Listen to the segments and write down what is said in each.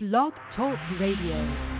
Blog Talk Radio.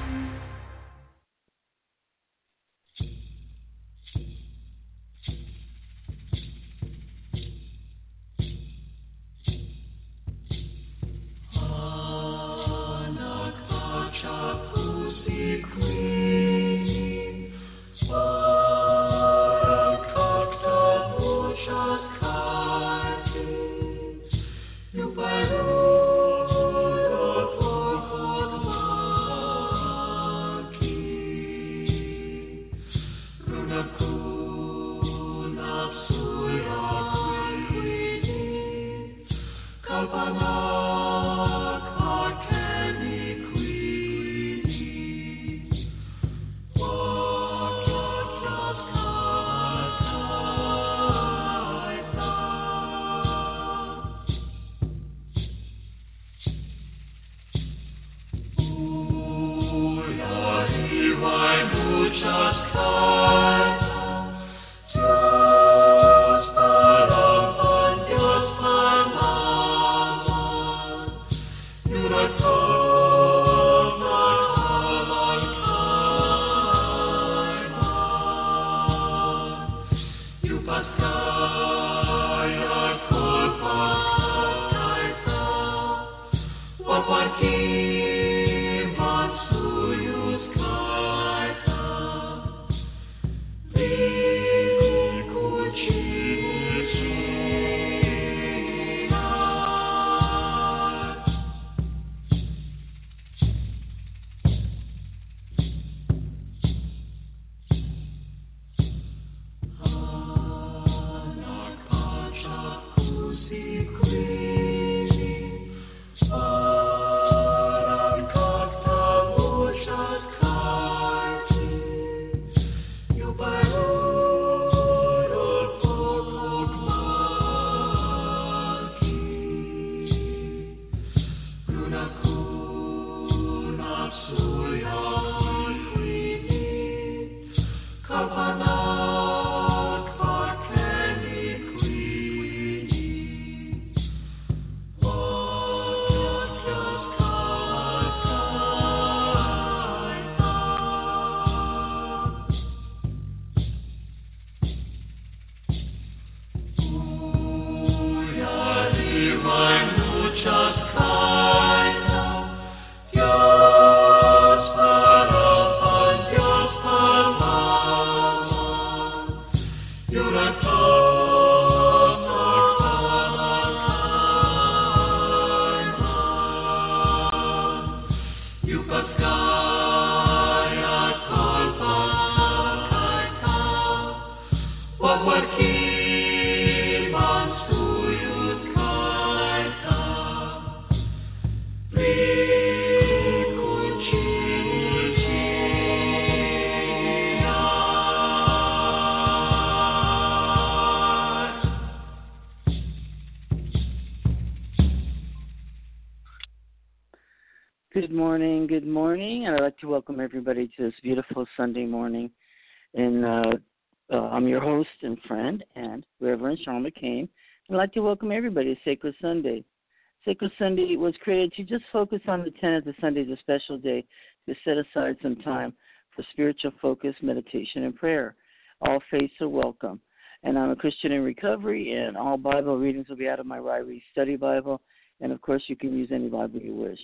To welcome everybody to this beautiful Sunday morning. And uh, uh, I'm your host and friend, and Reverend Sean McCain. I'd like to welcome everybody to Sacred Sunday. Sacred Sunday was created to just focus on the tenets of Sunday as a special day to set aside some time for spiritual focus, meditation, and prayer. All faiths are welcome. And I'm a Christian in recovery, and all Bible readings will be out of my Ryrie Study Bible. And of course, you can use any Bible you wish.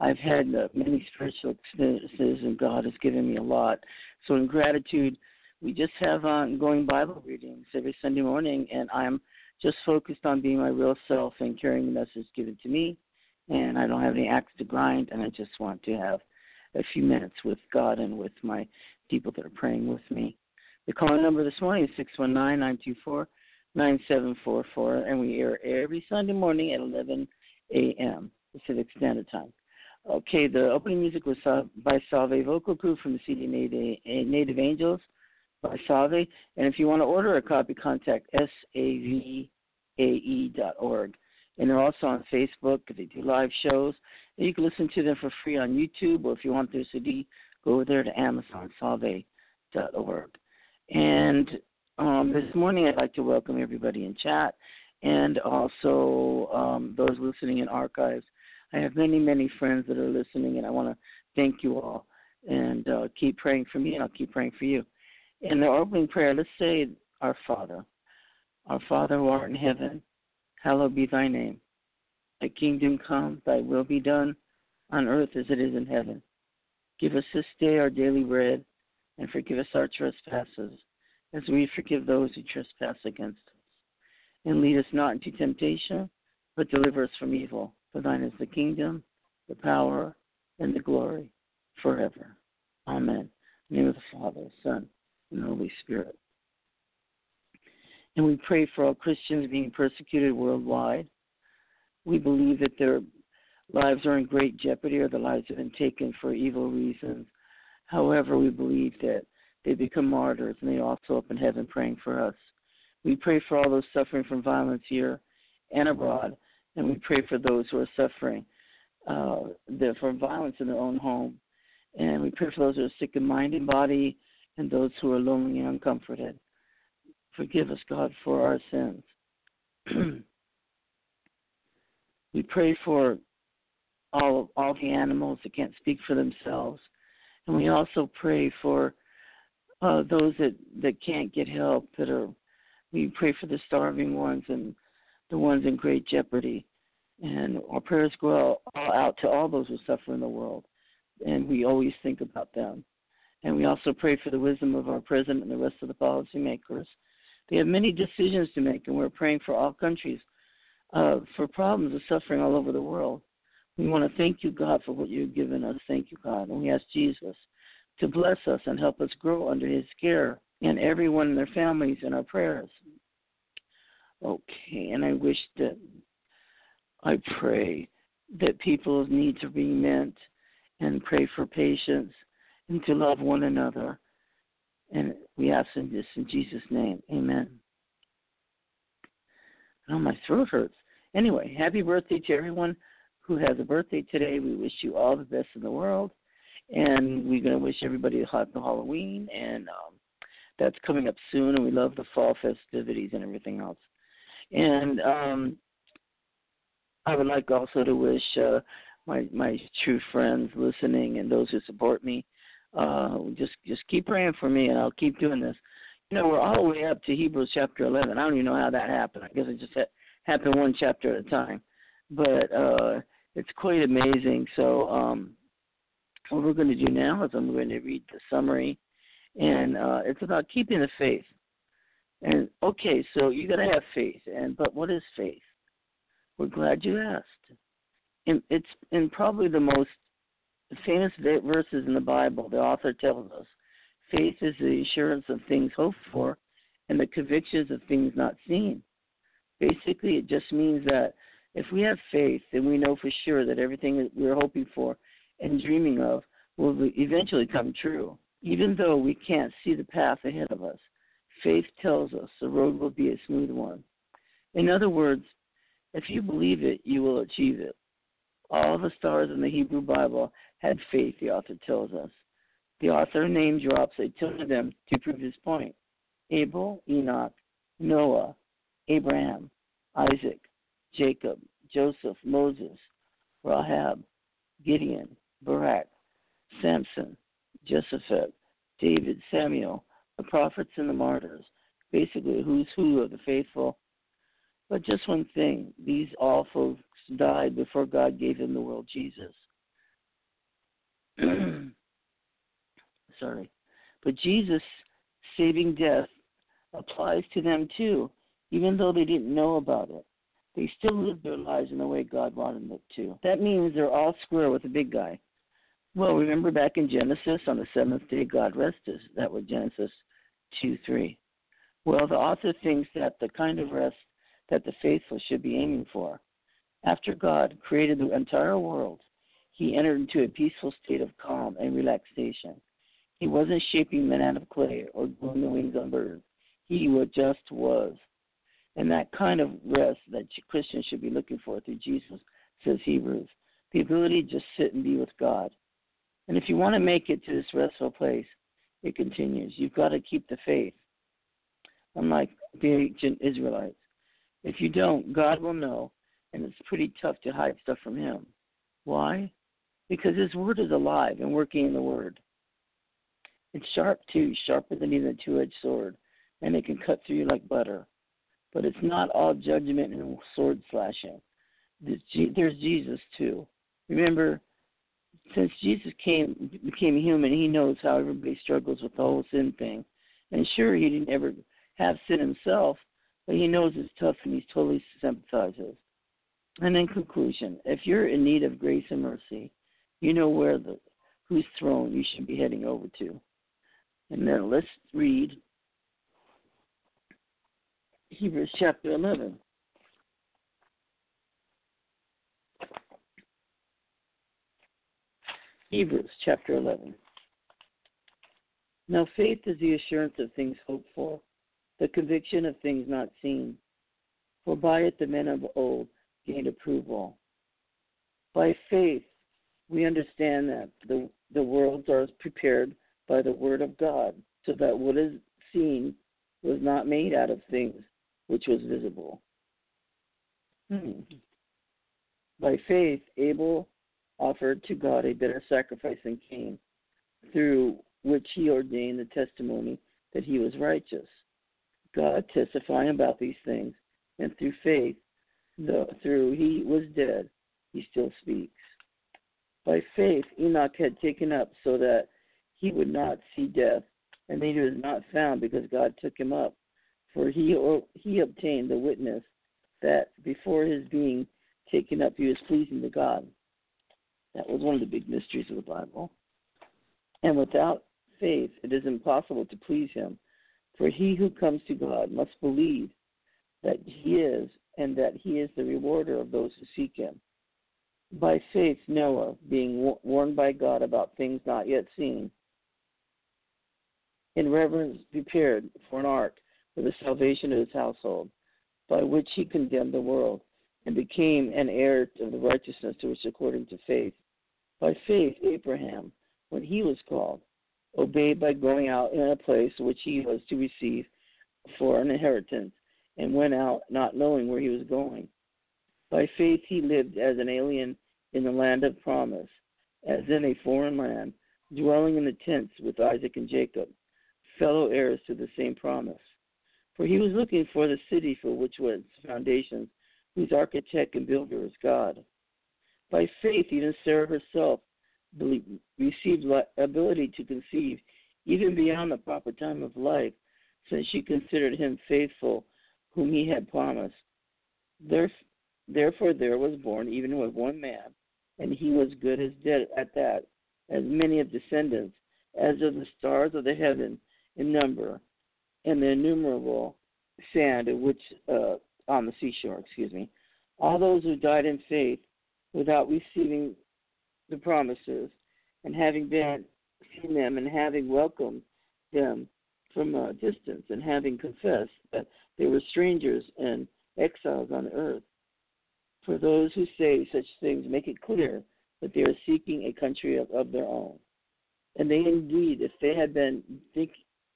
I've had uh, many spiritual experiences, and God has given me a lot. So, in gratitude, we just have ongoing Bible readings every Sunday morning, and I'm just focused on being my real self and carrying the message given to me. And I don't have any axe to grind, and I just want to have a few minutes with God and with my people that are praying with me. The call number this morning is six one nine nine two four nine seven four four, and we air every Sunday morning at 11 a.m. Pacific Standard Time. Okay, the opening music was by Salve Vocal Group from the CD Native, Native Angels by Salve. And if you want to order a copy, contact salve.org. And they're also on Facebook. They do live shows. And you can listen to them for free on YouTube, or if you want their CD, go over there to Amazon, salve.org. And um, this morning, I'd like to welcome everybody in chat and also um, those listening in archives I have many, many friends that are listening, and I want to thank you all. And uh, keep praying for me, and I'll keep praying for you. In the opening prayer, let's say, Our Father. Our Father who art in heaven, hallowed be thy name. Thy kingdom come, thy will be done, on earth as it is in heaven. Give us this day our daily bread, and forgive us our trespasses, as we forgive those who trespass against us. And lead us not into temptation, but deliver us from evil. For thine is the kingdom, the power, and the glory forever. Amen. Name of the Father, Son, and Holy Spirit. And we pray for all Christians being persecuted worldwide. We believe that their lives are in great jeopardy or their lives have been taken for evil reasons. However, we believe that they become martyrs and they also up in heaven praying for us. We pray for all those suffering from violence here and abroad, and we pray for those who are suffering uh, from violence in their own home. And we pray for those who are sick in mind and body and those who are lonely and uncomforted. Forgive us, God, for our sins. we pray for all all the animals that can't speak for themselves, and we also pray for uh, those that that can't get help. That are we pray for the starving ones and the ones in great jeopardy, and our prayers go out, out to all those who suffer in the world, and we always think about them. And we also pray for the wisdom of our president and the rest of the policymakers they have many decisions to make, and we're praying for all countries uh, for problems of suffering all over the world. We want to thank you, God, for what you've given us. Thank you, God. And we ask Jesus to bless us and help us grow under his care and everyone and their families in our prayers. Okay, and I wish that I pray that people's needs are being met and pray for patience and to love one another and we ask in this in Jesus' name. Amen. Oh, my throat hurts. Anyway, happy birthday to everyone who has a birthday today. We wish you all the best in the world. And we're going to wish everybody a happy Halloween. And um, that's coming up soon. And we love the fall festivities and everything else. And um, I would like also to wish uh, my my true friends listening and those who support me uh, just just keep praying for me, and I'll keep doing this. You know, we're all the way up to Hebrews chapter 11. I don't even know how that happened. I guess it just ha- happened one chapter at a time, but uh, it's quite amazing. So, um, what we're going to do now is I'm going to read the summary, and uh, it's about keeping the faith. And okay, so you got to have faith, and but what is faith? We're glad you asked. It's in probably the most famous verses in the Bible, the author tells us faith is the assurance of things hoped for and the convictions of things not seen. Basically, it just means that if we have faith, then we know for sure that everything that we're hoping for and dreaming of will eventually come true. Even though we can't see the path ahead of us, faith tells us the road will be a smooth one. In other words, if you believe it, you will achieve it. All the stars in the Hebrew Bible had faith, the author tells us. The author name drops a ton of them to prove his point. Abel, Enoch, Noah, Abraham, Isaac, Jacob, Joseph, Moses, Rahab, Gideon, Barak, Samson, Josephat, David, Samuel, the prophets and the martyrs. Basically, who's who of the faithful. But just one thing these all folks died before God gave them the world Jesus. Sorry. But Jesus' saving death applies to them too, even though they didn't know about it. They still lived their lives in the way God wanted them to. That means they're all square with the big guy. Well, remember back in Genesis, on the seventh day God rested. That was Genesis 2 3. Well, the author thinks that the kind of rest that the faithful should be aiming for. After God created the entire world, he entered into a peaceful state of calm and relaxation. He wasn't shaping men out of clay or gluing the wings on birds. He just was. And that kind of rest that Christians should be looking for through Jesus, says Hebrews. The ability to just sit and be with God. And if you want to make it to this restful place, it continues. You've got to keep the faith. Unlike the ancient Israelites. If you don't, God will know, and it's pretty tough to hide stuff from Him. Why? Because His Word is alive and working in the Word. It's sharp too, sharper than even a two edged sword, and it can cut through you like butter. But it's not all judgment and sword slashing. There's Jesus too. Remember, since Jesus came became human, he knows how everybody struggles with the whole sin thing. And sure, he didn't ever have sin himself, but he knows it's tough and he's totally sympathizes. And in conclusion, if you're in need of grace and mercy, you know where the whose throne you should be heading over to. And then let's read Hebrews chapter 11. Hebrews chapter 11. Now, faith is the assurance of things hoped for, the conviction of things not seen. For by it the men of old gained approval. By faith, we understand that the, the worlds are prepared by the word of God, so that what is seen was not made out of things which was visible. Hmm. By faith, Abel offered to God a better sacrifice than Cain, through which he ordained the testimony that he was righteous. God testifying about these things, and through faith, though through he was dead, he still speaks. By faith, Enoch had taken up so that he would not see death, and he was not found because God took him up. For he he obtained the witness that before his being taken up, he was pleasing to God. That was one of the big mysteries of the Bible. And without faith, it is impossible to please him. For he who comes to God must believe that he is, and that he is the rewarder of those who seek him. By faith, Noah, being warned by God about things not yet seen, in reverence prepared for an ark for the salvation of his household, by which he condemned the world, and became an heir of the righteousness to which according to faith by faith, Abraham, when he was called, obeyed by going out in a place which he was to receive for an inheritance, and went out not knowing where he was going. By faith, he lived as an alien in the land of promise, as in a foreign land, dwelling in the tents with Isaac and Jacob, fellow heirs to the same promise. For he was looking for the city for which was foundations, whose architect and builder is God. By faith, even Sarah herself received ability to conceive even beyond the proper time of life, since she considered him faithful whom he had promised. Therefore, there was born even with one man, and he was good as dead at that, as many of descendants as of the stars of the heaven in number, and the innumerable sand which uh, on the seashore. Excuse me. All those who died in faith without receiving the promises and having been seen them and having welcomed them from a distance and having confessed that they were strangers and exiles on earth. For those who say such things, make it clear that they are seeking a country of, of their own. And they indeed, if they had been think,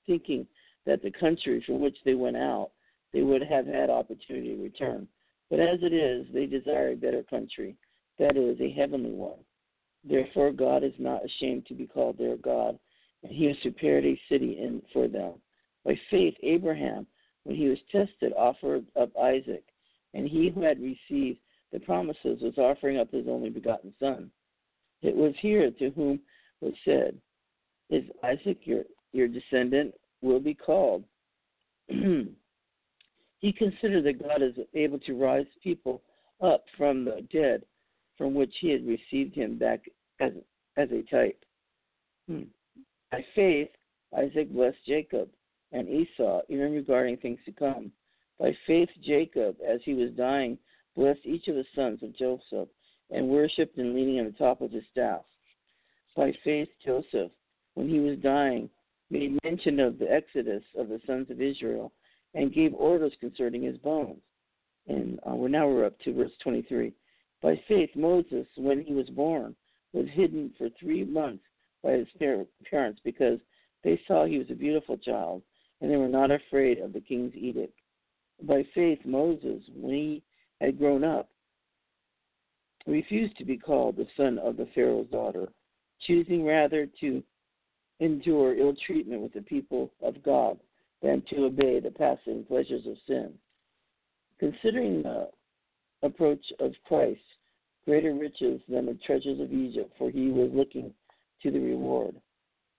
thinking that the country from which they went out, they would have had opportunity to return. But as it is, they desire a better country that is, a heavenly one. Therefore, God is not ashamed to be called their God, and he has prepared a city in for them. By faith, Abraham, when he was tested, offered up Isaac, and he who had received the promises was offering up his only begotten son. It was here to whom was said, Is Isaac your, your descendant will be called? he considered that God is able to rise people up from the dead from which he had received him back as, as a type. Hmm. By faith, Isaac blessed Jacob and Esau, even regarding things to come. By faith, Jacob, as he was dying, blessed each of the sons of Joseph and worshipped and leaning on the top of his staff. By faith, Joseph, when he was dying, made mention of the exodus of the sons of Israel and gave orders concerning his bones. And uh, we're now we're up to verse 23. By faith, Moses, when he was born, was hidden for three months by his parents because they saw he was a beautiful child and they were not afraid of the king's edict. By faith, Moses, when he had grown up, refused to be called the son of the Pharaoh's daughter, choosing rather to endure ill treatment with the people of God than to obey the passing pleasures of sin. Considering the approach of Christ, greater riches than the treasures of Egypt, for he was looking to the reward.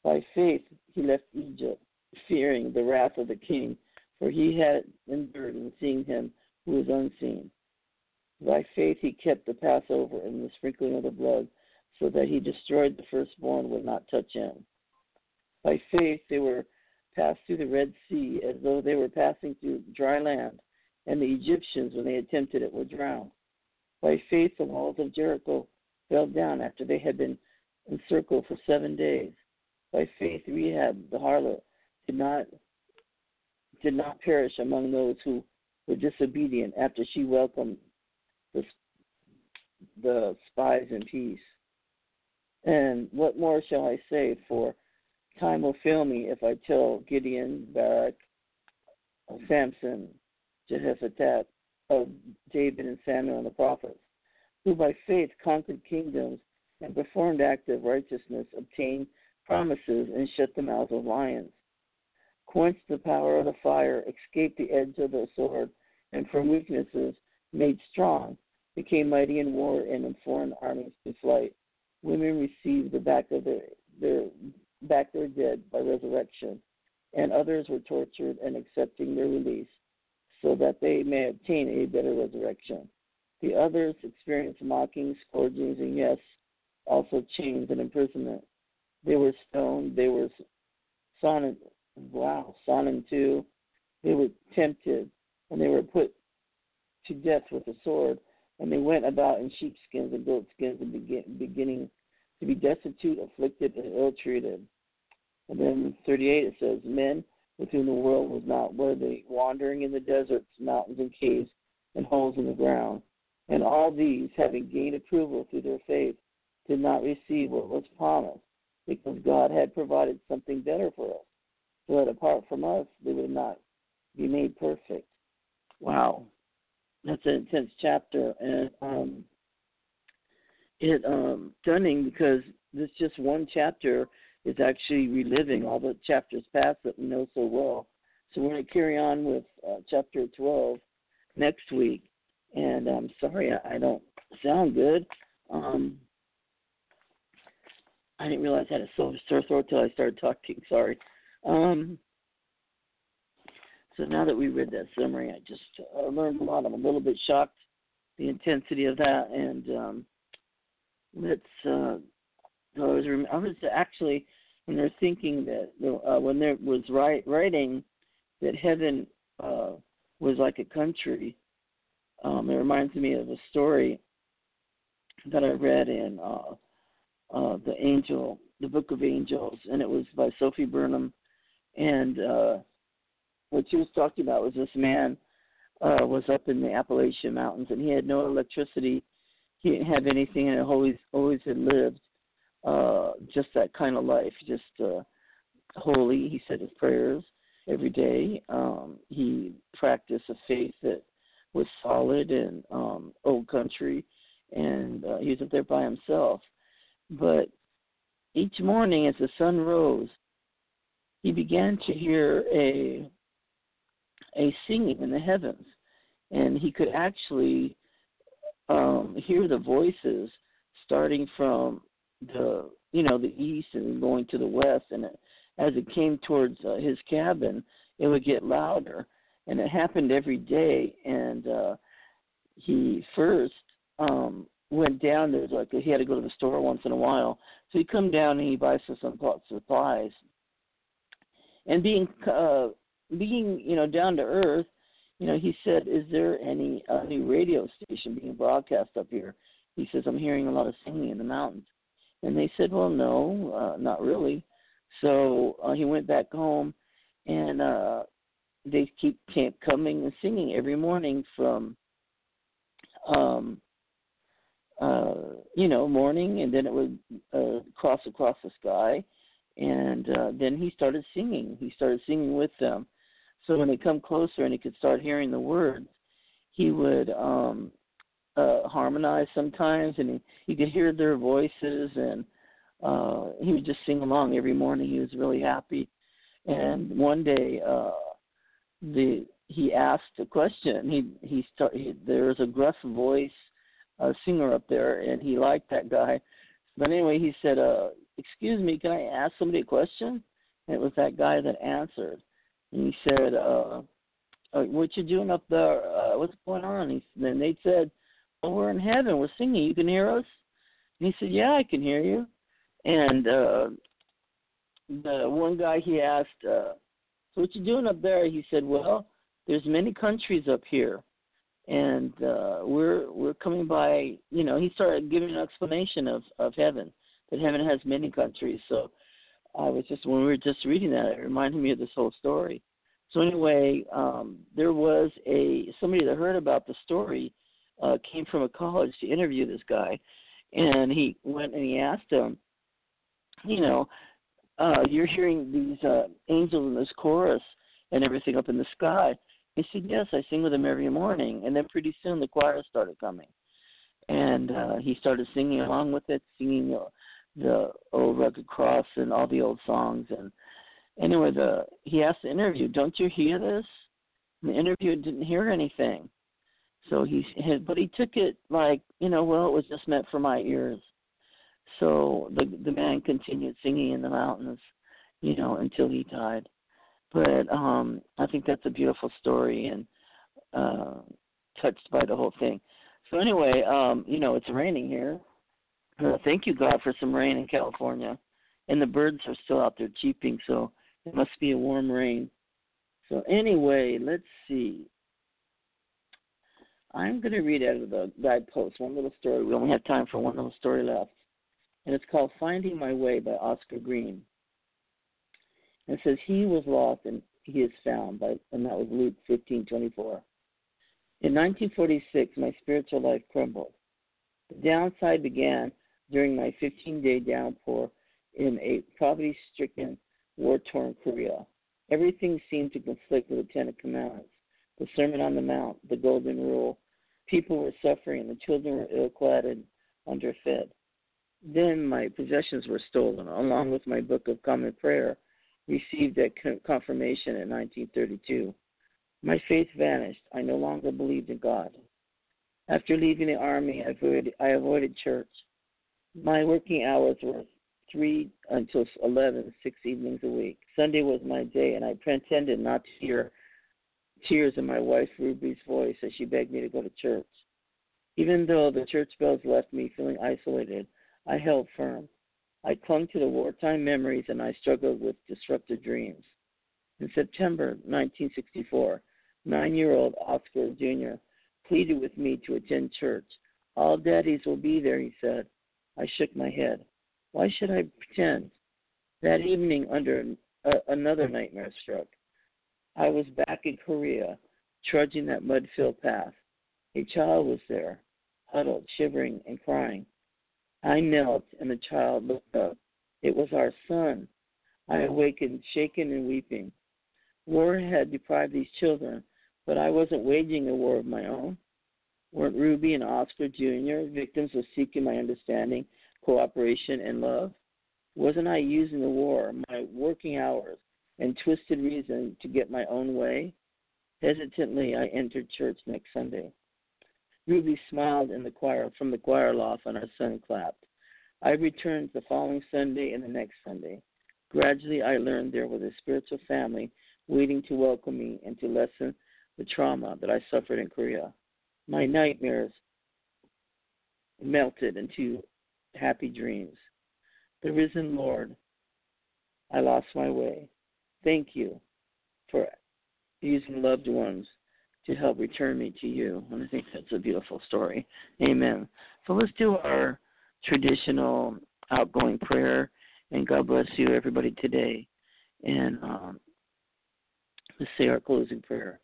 By faith he left Egypt, fearing the wrath of the king, for he had endured in seeing him who is unseen. By faith he kept the Passover and the sprinkling of the blood, so that he destroyed the firstborn would not touch him. By faith they were passed through the Red Sea as though they were passing through dry land, and the Egyptians, when they attempted it, were drowned. By faith the walls of Jericho fell down after they had been encircled for seven days. By faith Rahab the harlot did not did not perish among those who were disobedient after she welcomed the, the spies in peace. And what more shall I say? For time will fail me if I tell Gideon, Barak, Samson, Jehoshaphat, of David and Samuel and the prophets, who by faith conquered kingdoms and performed acts of righteousness, obtained promises, and shut the mouths of lions, quenched the power of the fire, escaped the edge of the sword, and from weaknesses made strong, became mighty in war and in foreign armies to flight. Women received the back of their, their back their dead by resurrection, and others were tortured and accepting their release, so that they may obtain a better resurrection. The others experienced mockings, scourgings, and yes, also chains and imprisonment. They were stoned. They were sawn. Wow, sawn in two. They were tempted, and they were put to death with a sword. And they went about in sheepskins and goatskins, and begin, beginning to be destitute, afflicted, and ill treated. And then 38 it says, Men with whom the world was not worthy, wandering in the deserts, mountains, and caves, and holes in the ground. And all these, having gained approval through their faith, did not receive what was promised, because God had provided something better for us, so that apart from us, they would not be made perfect. Wow, that's an intense chapter, and um, um, stunning because this just one chapter is actually reliving all the chapters past that we know so well. So we're going to carry on with uh, chapter 12 next week. And I'm sorry I, I don't sound good. Um, I didn't realize I had a sore throat until I started talking. Sorry. Um, so now that we read that summary, I just uh, learned a lot. I'm a little bit shocked the intensity of that, and um, let's. Uh, I was actually when they're thinking that uh, when there was writing that heaven uh, was like a country. Um, it reminds me of a story that I read in uh, uh, the Angel, the Book of Angels, and it was by Sophy Burnham. And uh, what she was talking about was this man uh, was up in the Appalachian Mountains, and he had no electricity. He didn't have anything, and always always had lived uh, just that kind of life, just uh, holy. He said his prayers every day. Um, he practiced a faith that was solid and um, old country, and uh, he was up there by himself. But each morning, as the sun rose, he began to hear a a singing in the heavens, and he could actually um, hear the voices starting from the you know the east and going to the west. And it, as it came towards uh, his cabin it would get louder. And it happened every day. And uh he first um went down there like he had to go to the store once in a while. So he'd come down and he buys some supplies. And being uh being you know down to earth you know he said is there any uh, new radio station being broadcast up here? He says i'm hearing a lot of singing in the mountains and they said, well, no, uh, not really. So uh, he went back home, and uh, they keep coming and singing every morning from, um, uh, you know, morning, and then it would uh, cross across the sky, and uh, then he started singing. He started singing with them. So when they come closer and he could start hearing the words, he would um, uh, harmonize sometimes, and he, you could hear their voices, and uh, he would just sing along every morning. He was really happy. And one day, uh, the he asked a question. He he, start, he there was a gruff voice uh, singer up there, and he liked that guy. But anyway, he said, uh, "Excuse me, can I ask somebody a question?" And it was that guy that answered. And he said, uh, uh, "What you doing up there? Uh, what's going on?" He, then they said, "Well, we're in heaven. We're singing. You can hear us." And he said, "Yeah, I can hear you." And uh, the one guy he asked, uh, "So what you doing up there?" He said, "Well, there's many countries up here." and uh, we're we're coming by. You know, he started giving an explanation of of heaven that heaven has many countries. So I was just when we were just reading that, it reminded me of this whole story. So anyway, um, there was a somebody that heard about the story uh, came from a college to interview this guy, and he went and he asked him, you know, uh, you're hearing these uh, angels in this chorus and everything up in the sky. He said, Yes, I sing with them every morning. And then pretty soon the choir started coming. And uh, he started singing along with it, singing the, the old rugged cross and all the old songs. And anyway, the he asked the interview, Don't you hear this? And the interviewer didn't hear anything. So he had, but he took it like, you know, well, it was just meant for my ears. So the the man continued singing in the mountains, you know, until he died but um I think that's a beautiful story and uh touched by the whole thing. So anyway, um, you know, it's raining here. Thank you God for some rain in California. And the birds are still out there cheeping, so it must be a warm rain. So anyway, let's see. I'm going to read out of the guidepost one little story. We only have time for one little story left. And it's called Finding My Way by Oscar Green. And it says, He was lost and he is found, by, and that was Luke 15 24. In 1946, my spiritual life crumbled. The downside began during my 15 day downpour in a poverty stricken, war torn Korea. Everything seemed to conflict with the Ten Commandments, the Sermon on the Mount, the Golden Rule. People were suffering, the children were ill clad and underfed. Then my possessions were stolen, along with my book of common prayer received at confirmation in 1932. My faith vanished. I no longer believed in God. After leaving the army, I avoided, I avoided church. My working hours were 3 until 11, six evenings a week. Sunday was my day, and I pretended not to hear tears in my wife Ruby's voice as she begged me to go to church. Even though the church bells left me feeling isolated, I held firm. I clung to the wartime memories and I struggled with disrupted dreams. In September 1964, nine year old Oscar Jr. pleaded with me to attend church. All daddies will be there, he said. I shook my head. Why should I pretend? That evening, under uh, another nightmare struck. I was back in Korea, trudging that mud filled path. A child was there, huddled, shivering, and crying. I knelt, and the child looked up. It was our son. I awakened, shaken and weeping. War had deprived these children, but I wasn't waging a war of my own. Weren't Ruby and Oscar Jr. victims of seeking my understanding, cooperation, and love? Wasn't I using the war, my working hours, and twisted reason to get my own way? Hesitantly, I entered church next Sunday. Ruby smiled in the choir from the choir loft, and our son clapped. I returned the following Sunday and the next Sunday. Gradually, I learned there was a spiritual family waiting to welcome me and to lessen the trauma that I suffered in Korea. My nightmares melted into happy dreams. The risen Lord, I lost my way. Thank you for using loved ones to help return me to you. And I think that's a beautiful story. Amen. So let's do our traditional outgoing prayer. And God bless you, everybody, today. And um, let's say our closing prayer.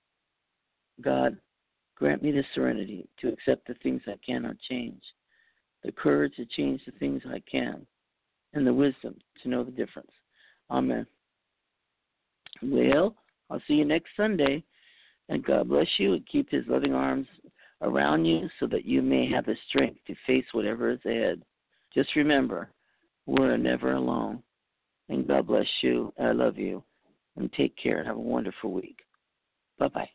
God, grant me the serenity to accept the things I cannot change, the courage to change the things I can, and the wisdom to know the difference. Amen. Well, I'll see you next Sunday. And God bless you and keep his loving arms around you so that you may have the strength to face whatever is ahead. Just remember, we're never alone. And God bless you. I love you. And take care. And have a wonderful week. Bye bye.